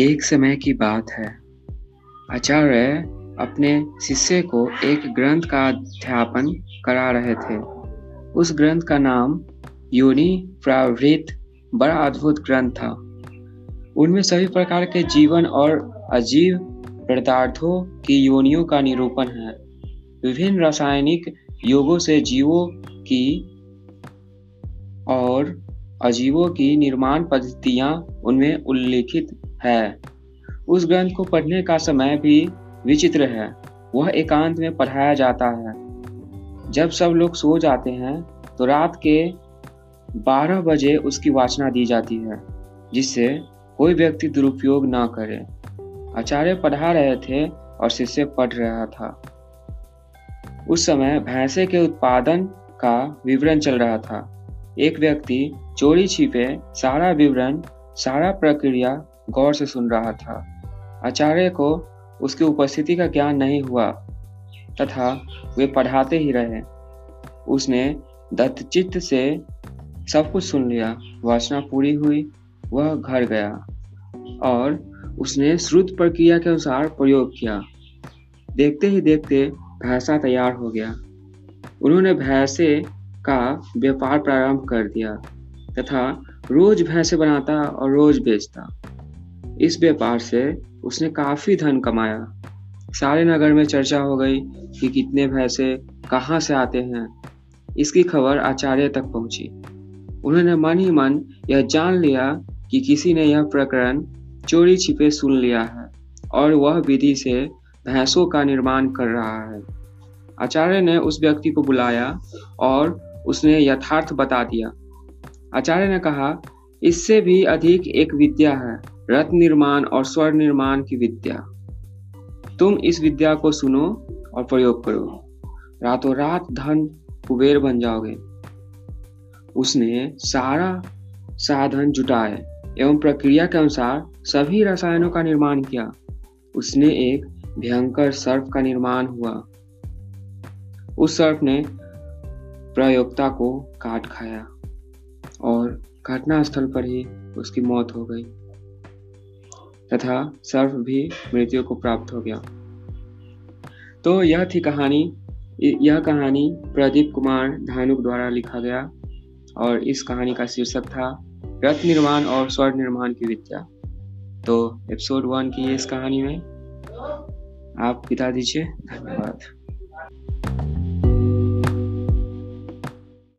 एक समय की बात है। आचार्य अपने शिष्य को एक ग्रंथ का अध्यापन करा रहे थे। उस ग्रंथ का नाम योनि प्रावृत बड़ा अद्भुत ग्रंथ था। उनमें सभी प्रकार के जीवन और अजीव पदार्थों की योनियों का निरूपण है। विभिन्न रासायनिक योगों से जीवों की और अजीवों की निर्माण पद्धतियाँ उनमें उल्लिखित है। उस ग्रंथ को पढ़ने का समय भी विचित्र है। वह एकांत में पढ़ाया जाता है। जब सब लोग सो जाते हैं तो रात के 12 बजे उसकी वाचना दी जाती है, जिससे कोई व्यक्ति दुरुपयोग ना करे। आचार्य पढ़ा रहे थे और शिष्य पढ़ रहा था। उस समय भैंसे के उत्पादन का विवरण चल रहा था। एक व्यक्ति चोरी छिपे सारा विवरण, सारा प्रक्रिया गौर से सुन रहा था। आचार्य को उसकी उपस्थिति का ज्ञान नहीं हुआ तथा वे पढ़ाते ही रहे। उसने दत्तचित्त से सब कुछ सुन लिया। वासना पूरी हुई, वह घर गया और उसने श्रुत प्रक्रिया के अनुसार प्रयोग किया। देखते ही देखते भैंसा तैयार हो गया। उन्होंने भैंसे का व्यापार प्रारंभ कर दिया तथा रोज भैंसे बनाता और रोज बेचता। इस व्यापार से उसने काफ़ी धन कमाया। सारे नगर में चर्चा हो गई कि कितने भैंसे कहाँ से आते हैं। इसकी खबर आचार्य तक पहुँची। उन्होंने मन ही मन यह जान लिया कि किसी ने यह प्रकरण चोरी छिपे सुन लिया है और वह विधि से भैंसों का निर्माण कर रहा है। आचार्य ने उस व्यक्ति को बुलाया और उसने यथार्थ बता दिया। आचार्य ने कहा, इससे भी अधिक एक विद्या है। रथ निर्माण और स्वर निर्माण की विद्या। तुम इस विद्या को सुनो और प्रयोग करो। रातों रात धन कुबेर बन जाओगे। उसने सारा साधन जुटाए एवं प्रक्रिया के अनुसार सभी रसायनों का निर्माण किया। उसने एक भयंकर सर्प का निर्माण हुआ। उस सर्प ने प्रयोक्ता को काट खाया और घटनास्थल पर ही उसकी मौत हो गई। तथा सर्व भी मृत्यु को प्राप्त हो गया। तो यह थी कहानी। यह कहानी प्रदीप कुमार धानुक द्वारा लिखा गया और इस कहानी का शीर्षक था, रथ निर्माण और स्वर्ण निर्माण की विद्या। तो एपिसोड वन की इस कहानी में आप बिता दीजिए। धन्यवाद।